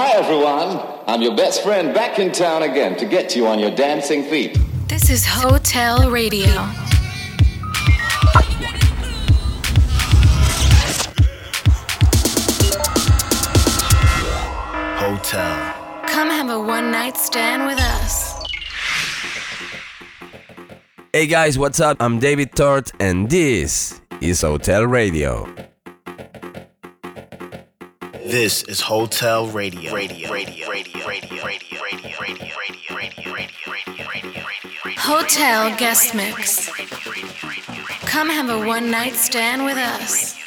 Hi, everyone. I'm your best friend back in town again to get you on your dancing feet. This is Hotel Radio. Hotel. Come have a one night stand with us. Hey guys, what's up? I'm David Tort, and this is Hotel Radio. This is Hotel Radio. Radio. Radio. Radio. Radio. Radio. Radio. Radio. Radio. Radio. Radio. Radio. Hotel guest mix. Come have a one night stand with us.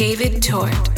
David Tort.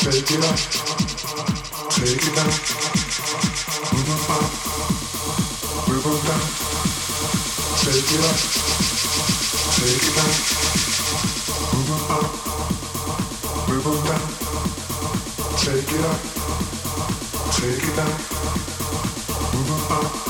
Take it up, take it down. Rhythm up, rhythm down. Take it up, take it down. Rhythm up, rhythm down. Take it up, take it down. Rhythm up.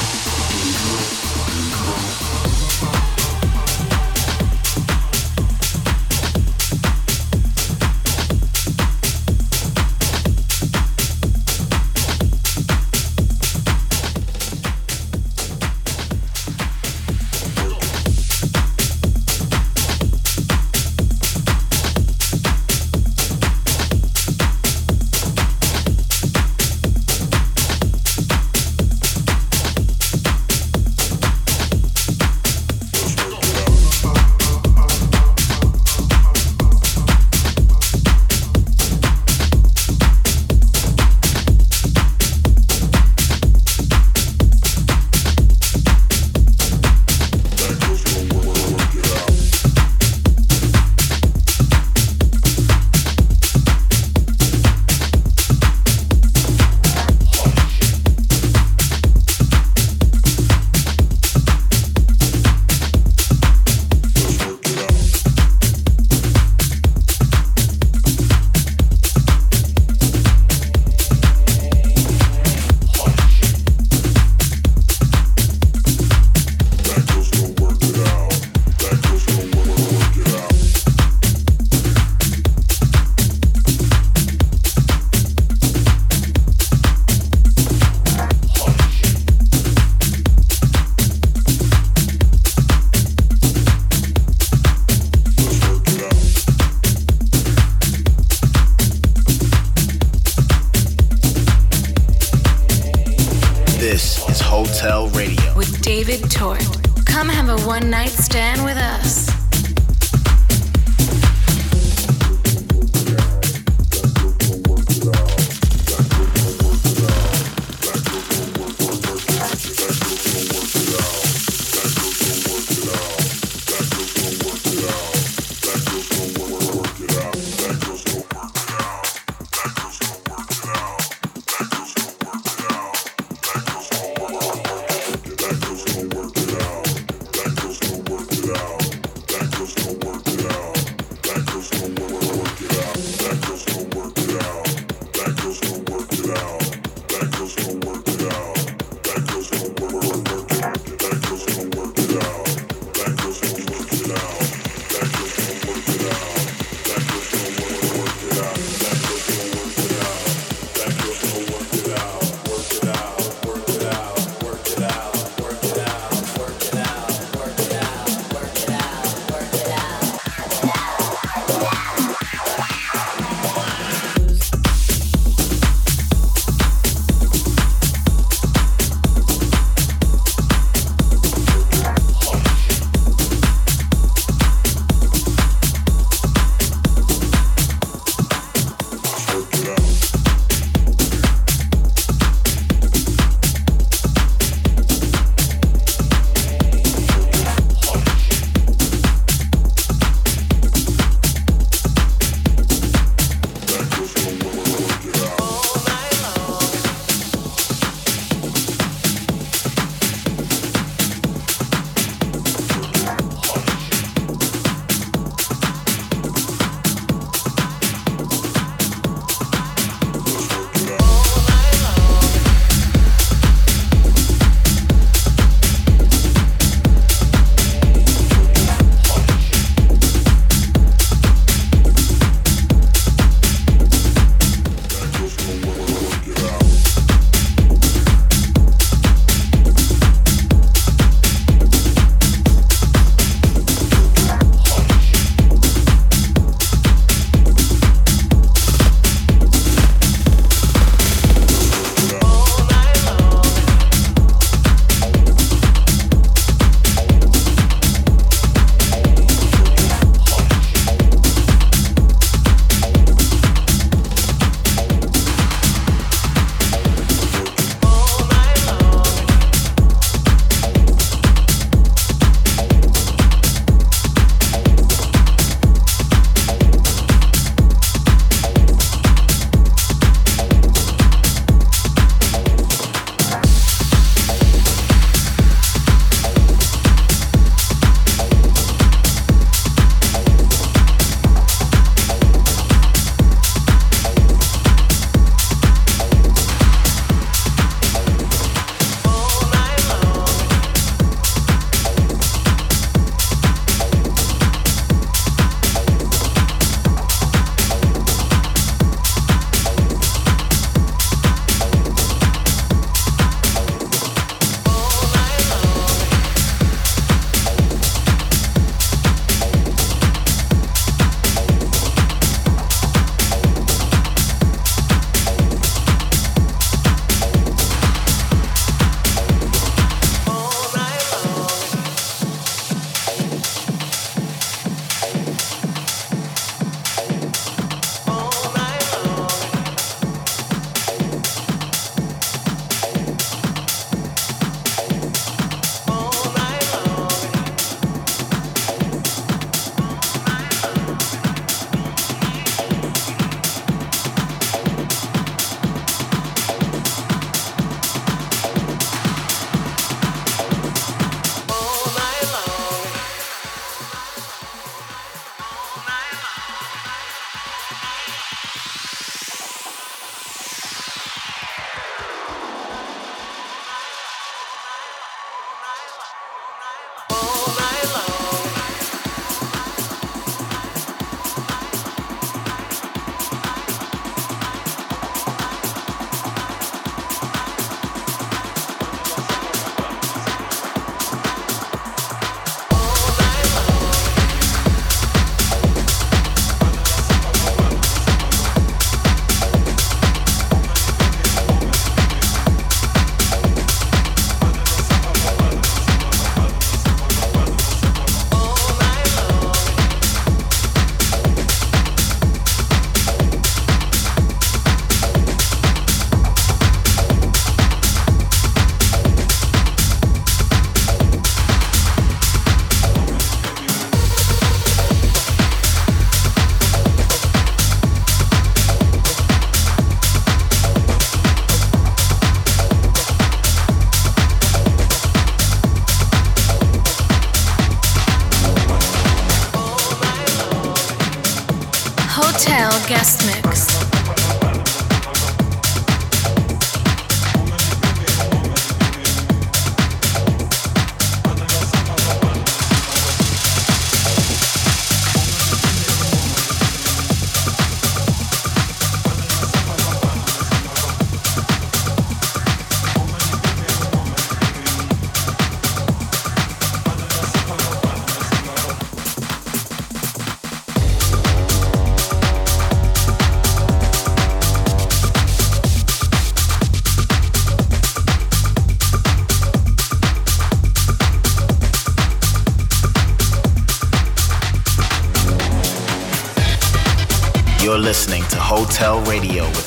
Hotel Radio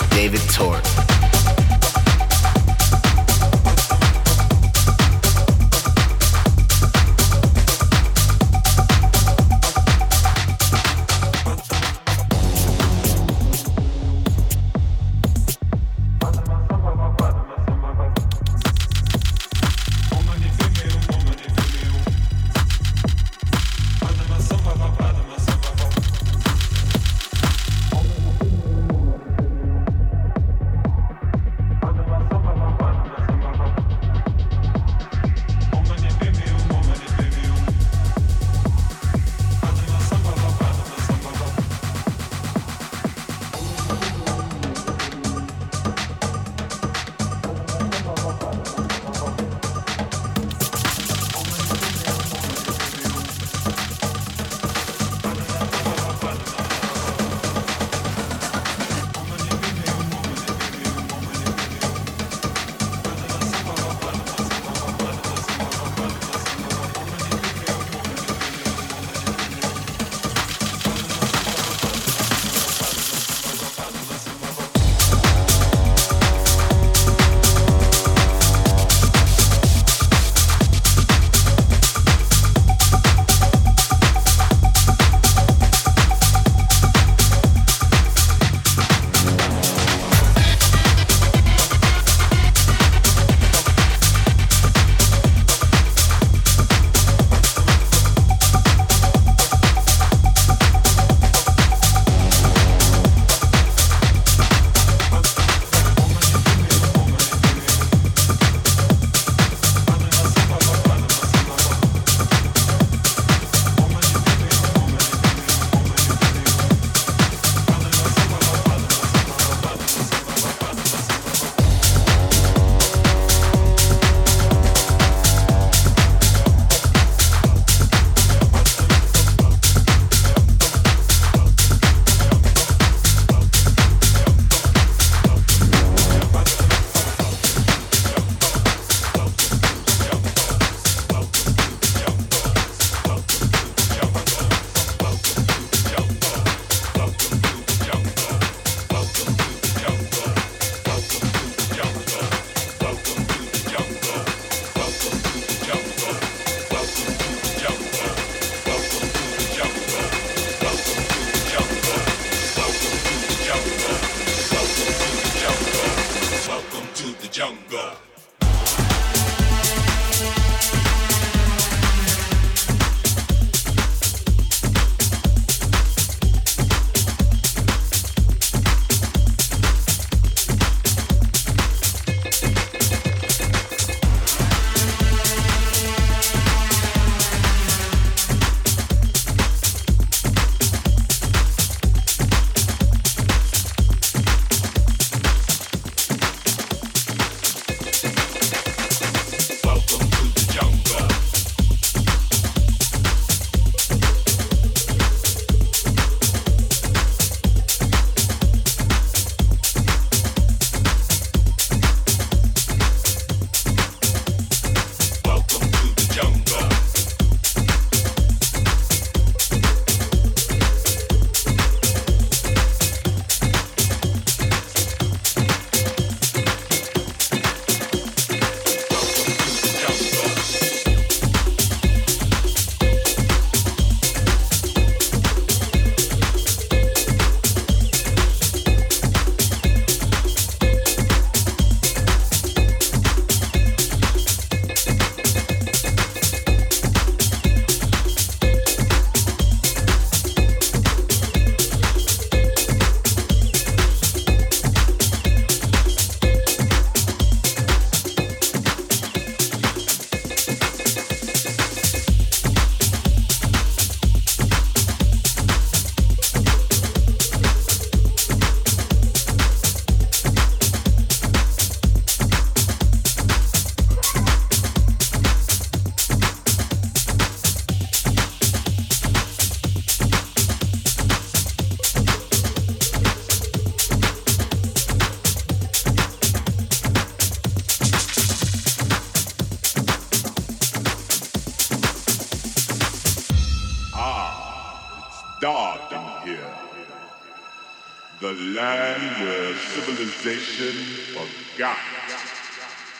civilization forgot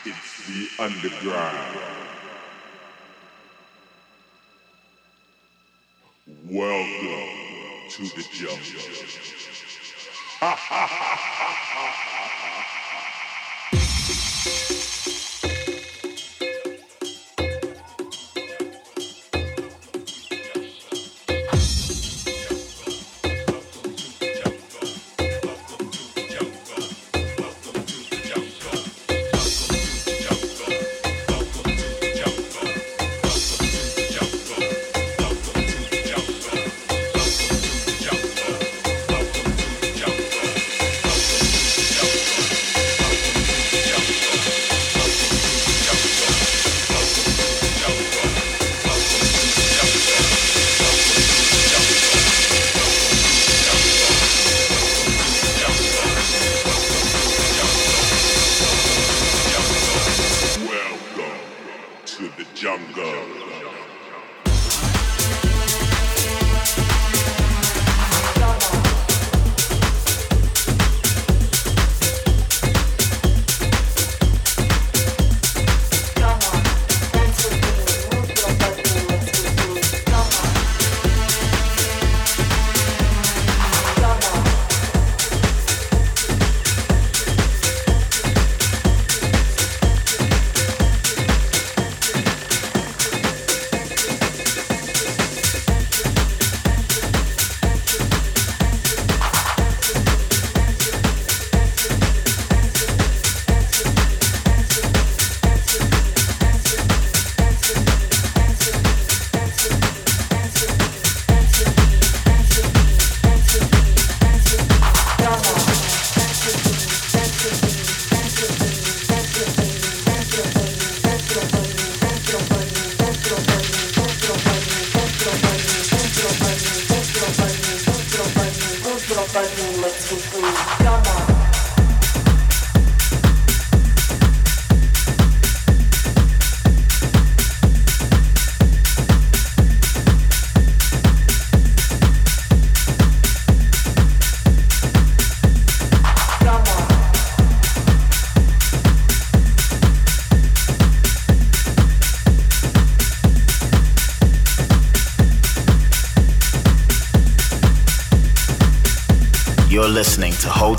it's the underground. Welcome to the jungle.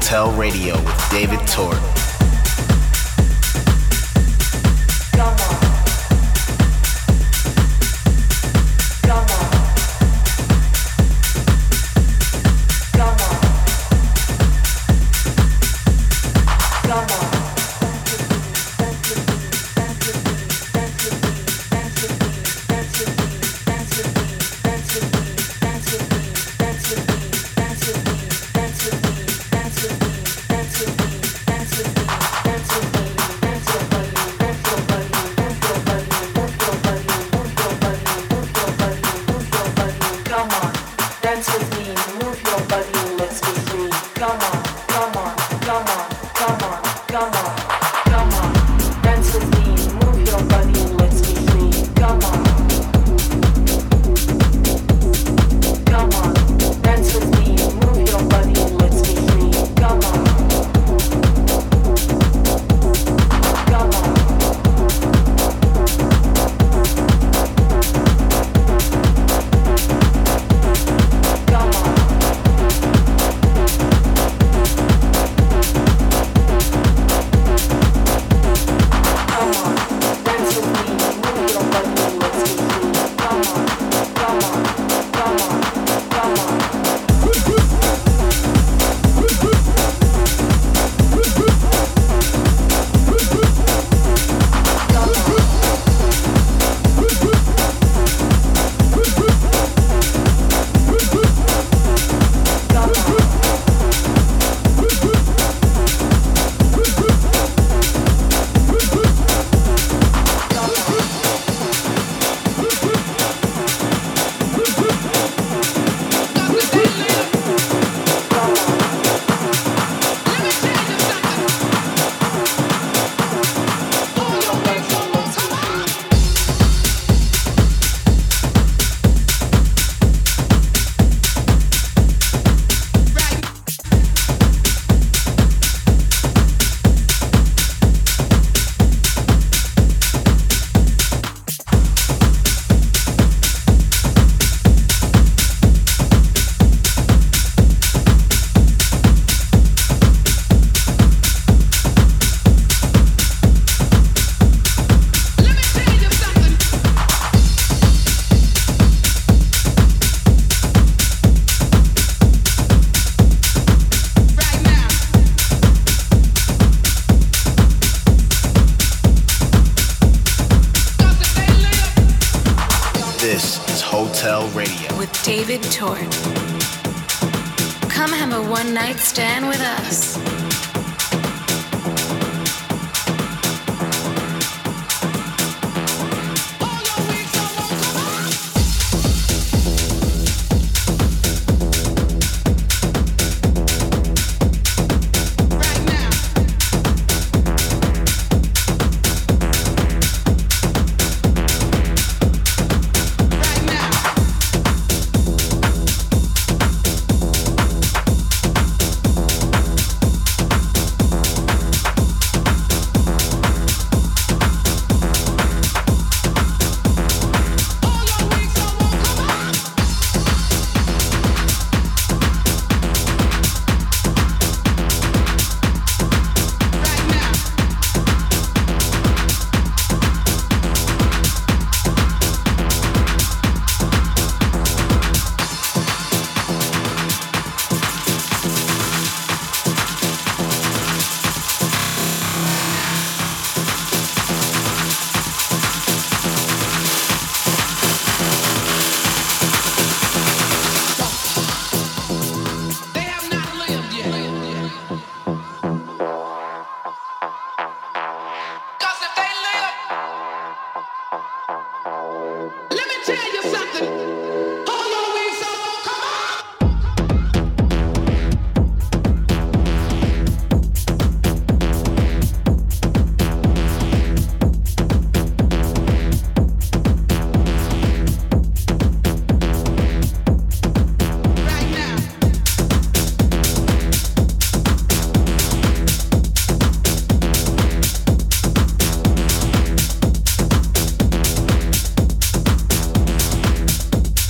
Hotel Radio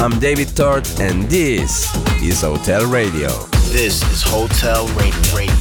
I'm David Tort, and this is Hotel Radio. This is Hotel Radio.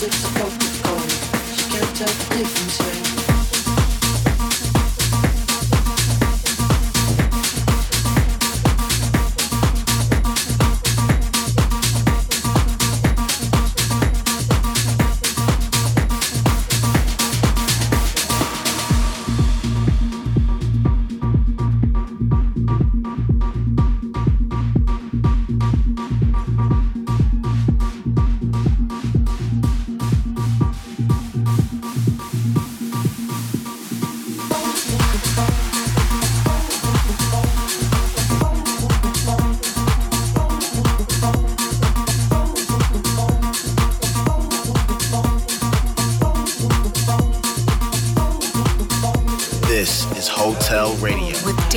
She can't tell the difference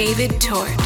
David Tort.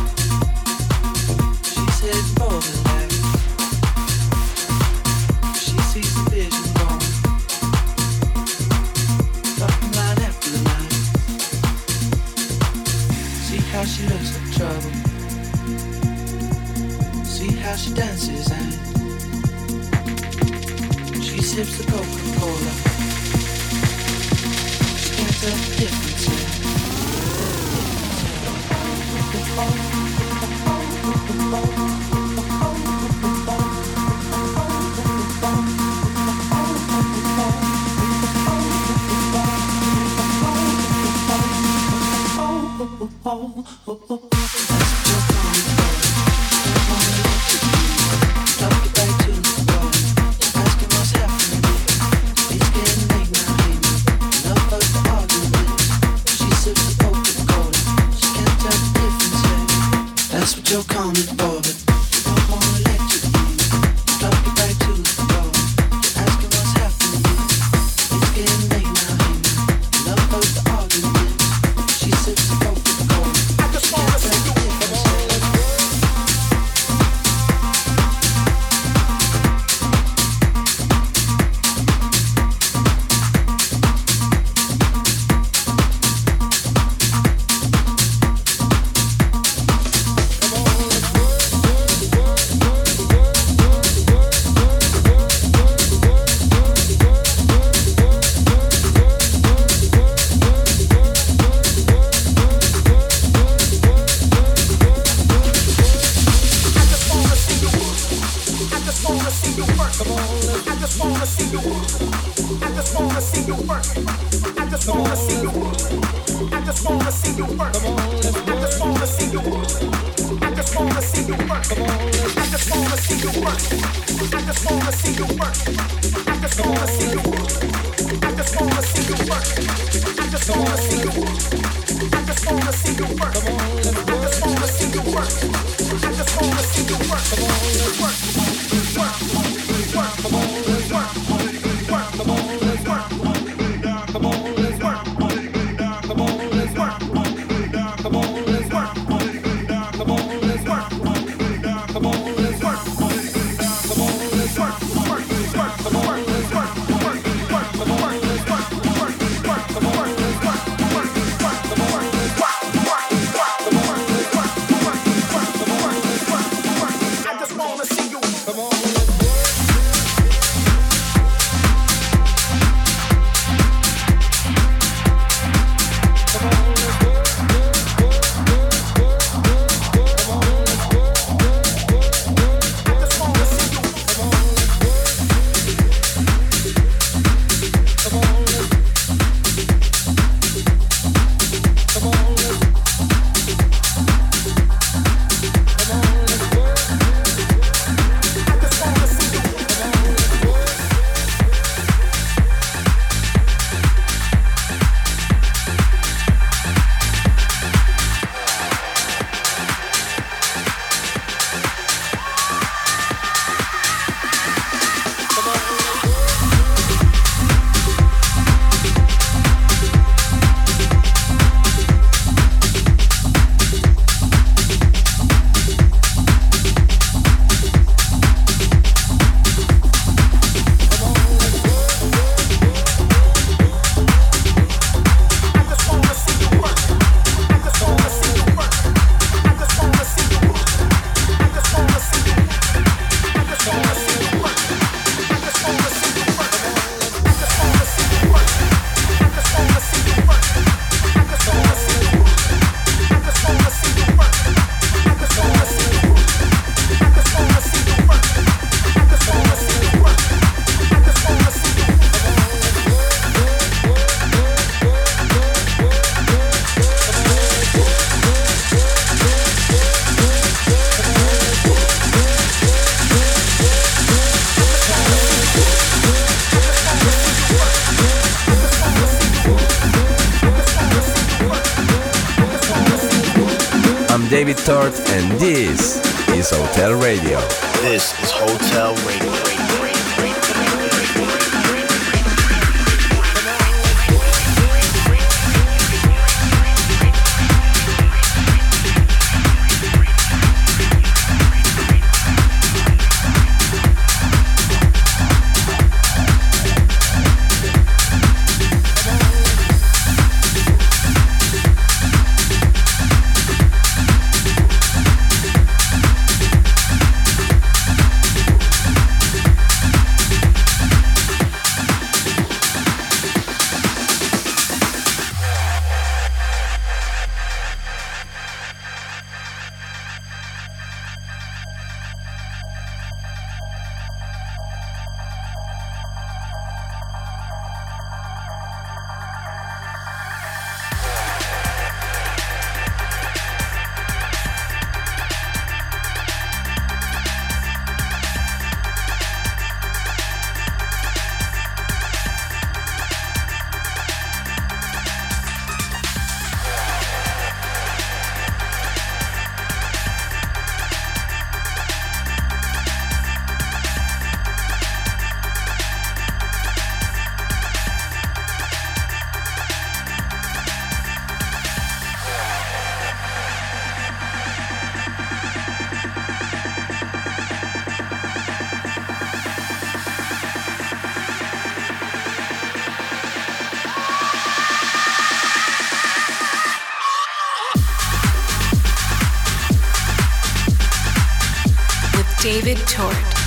David Tort.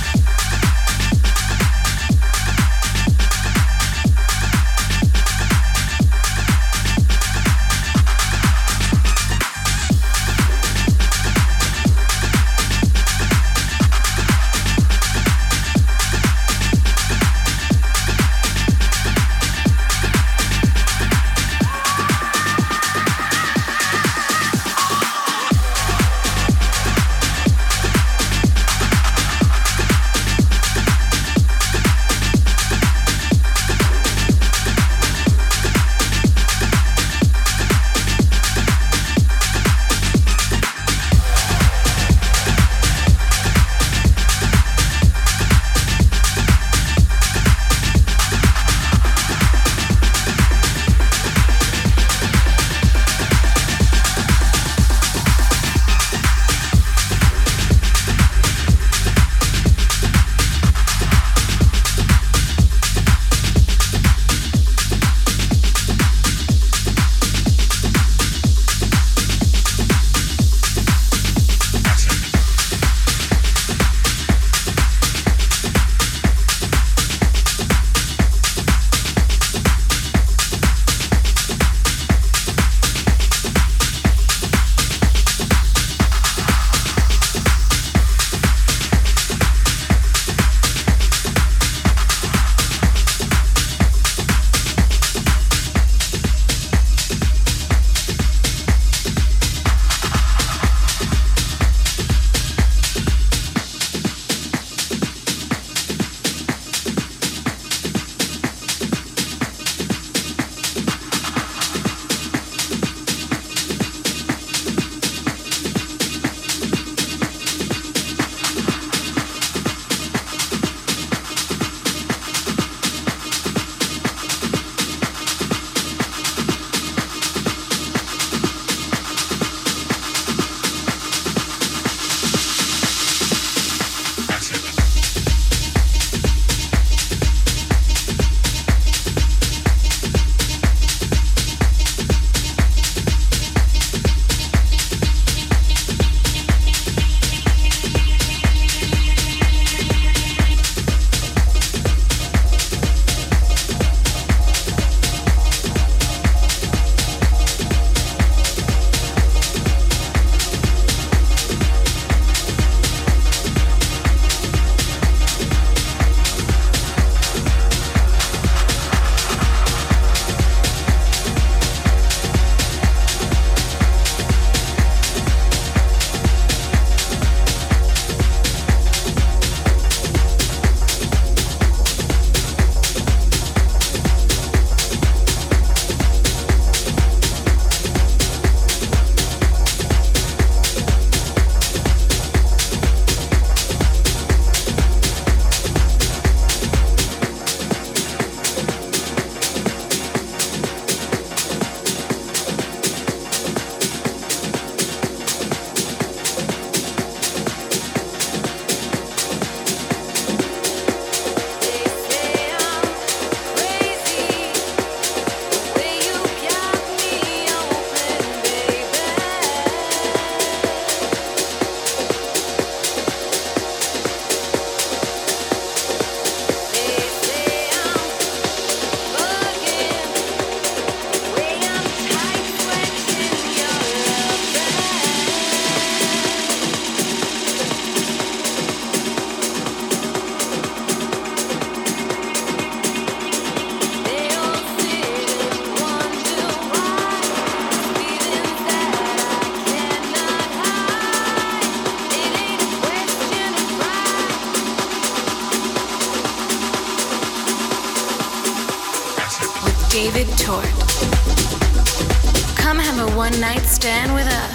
One night stand with us.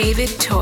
David Tort.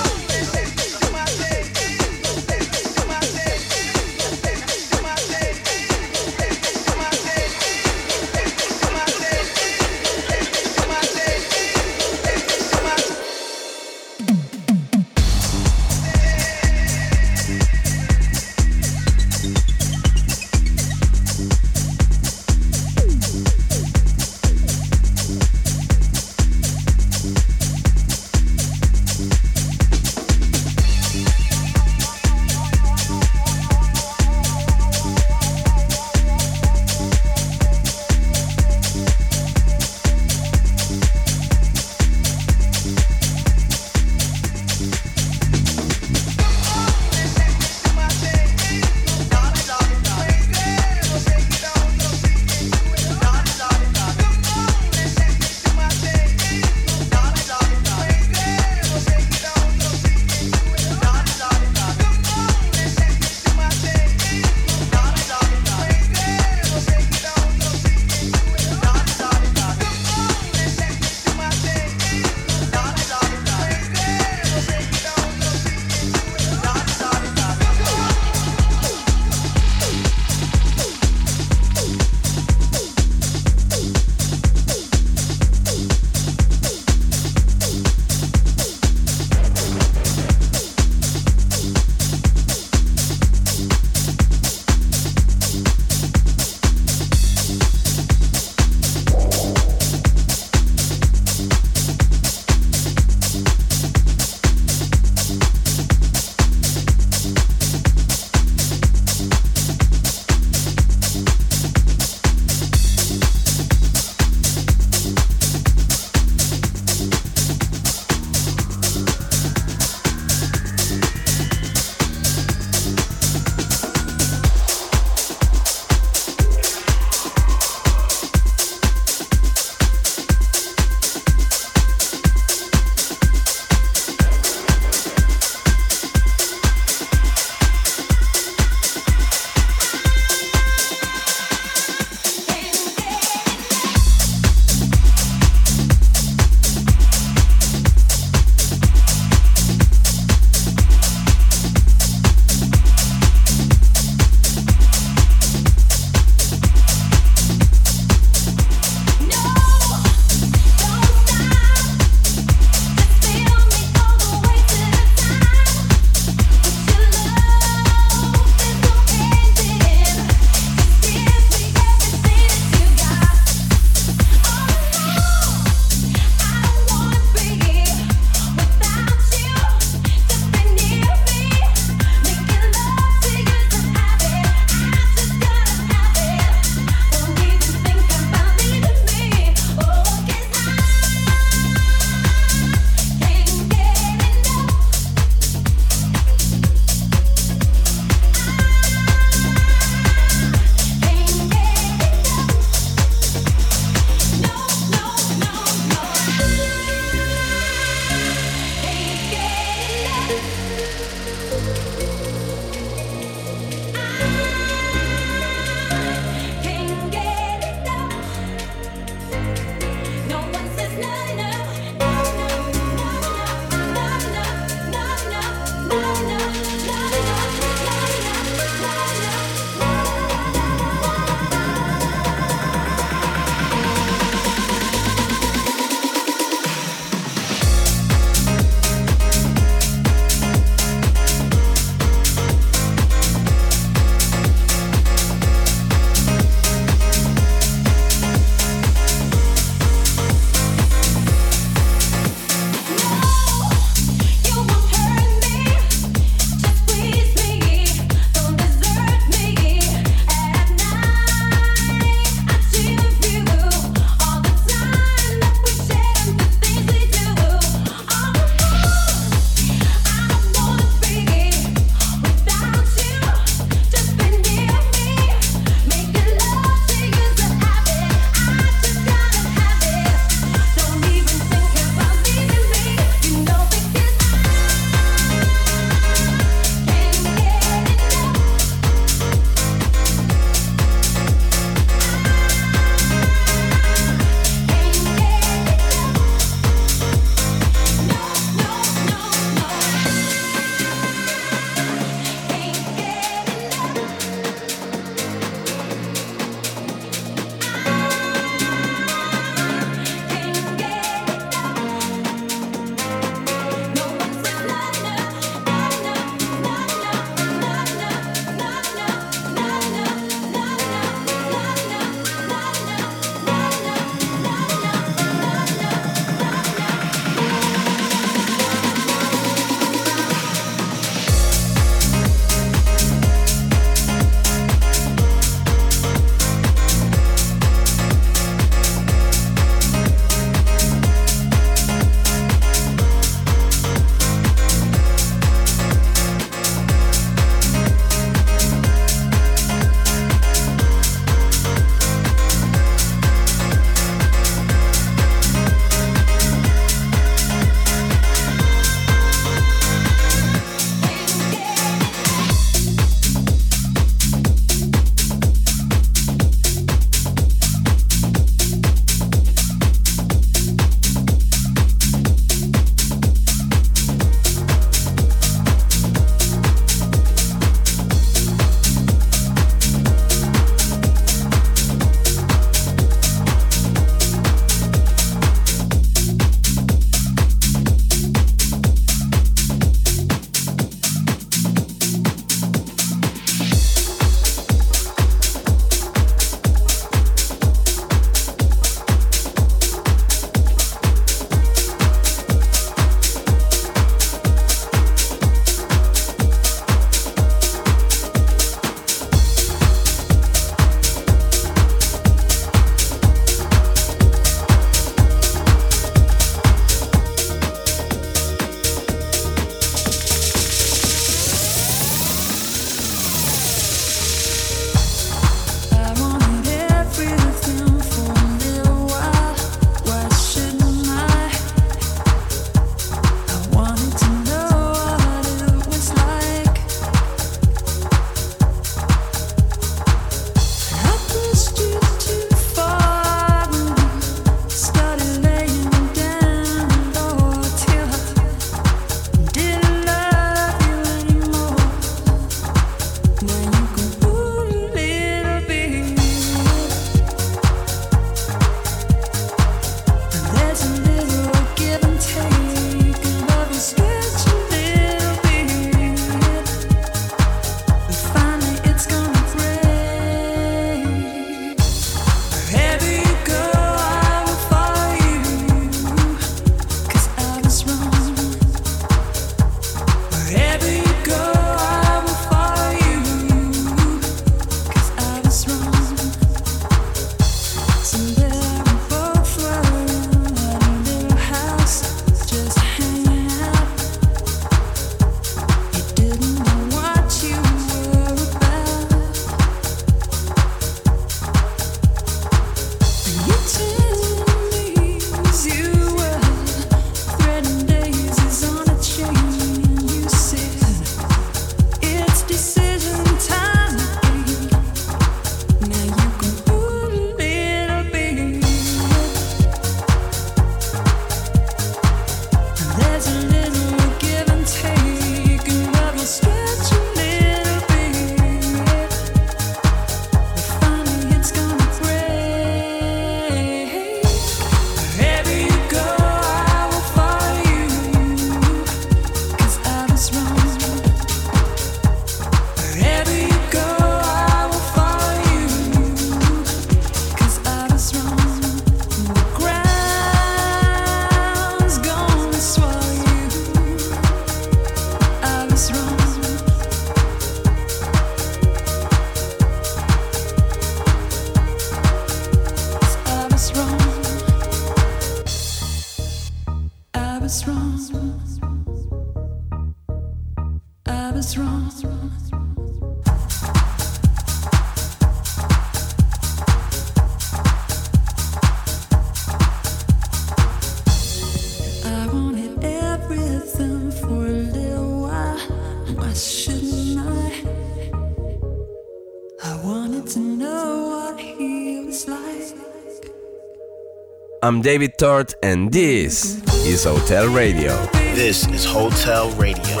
I'm David Tort, and this is Hotel Radio. This is Hotel Radio.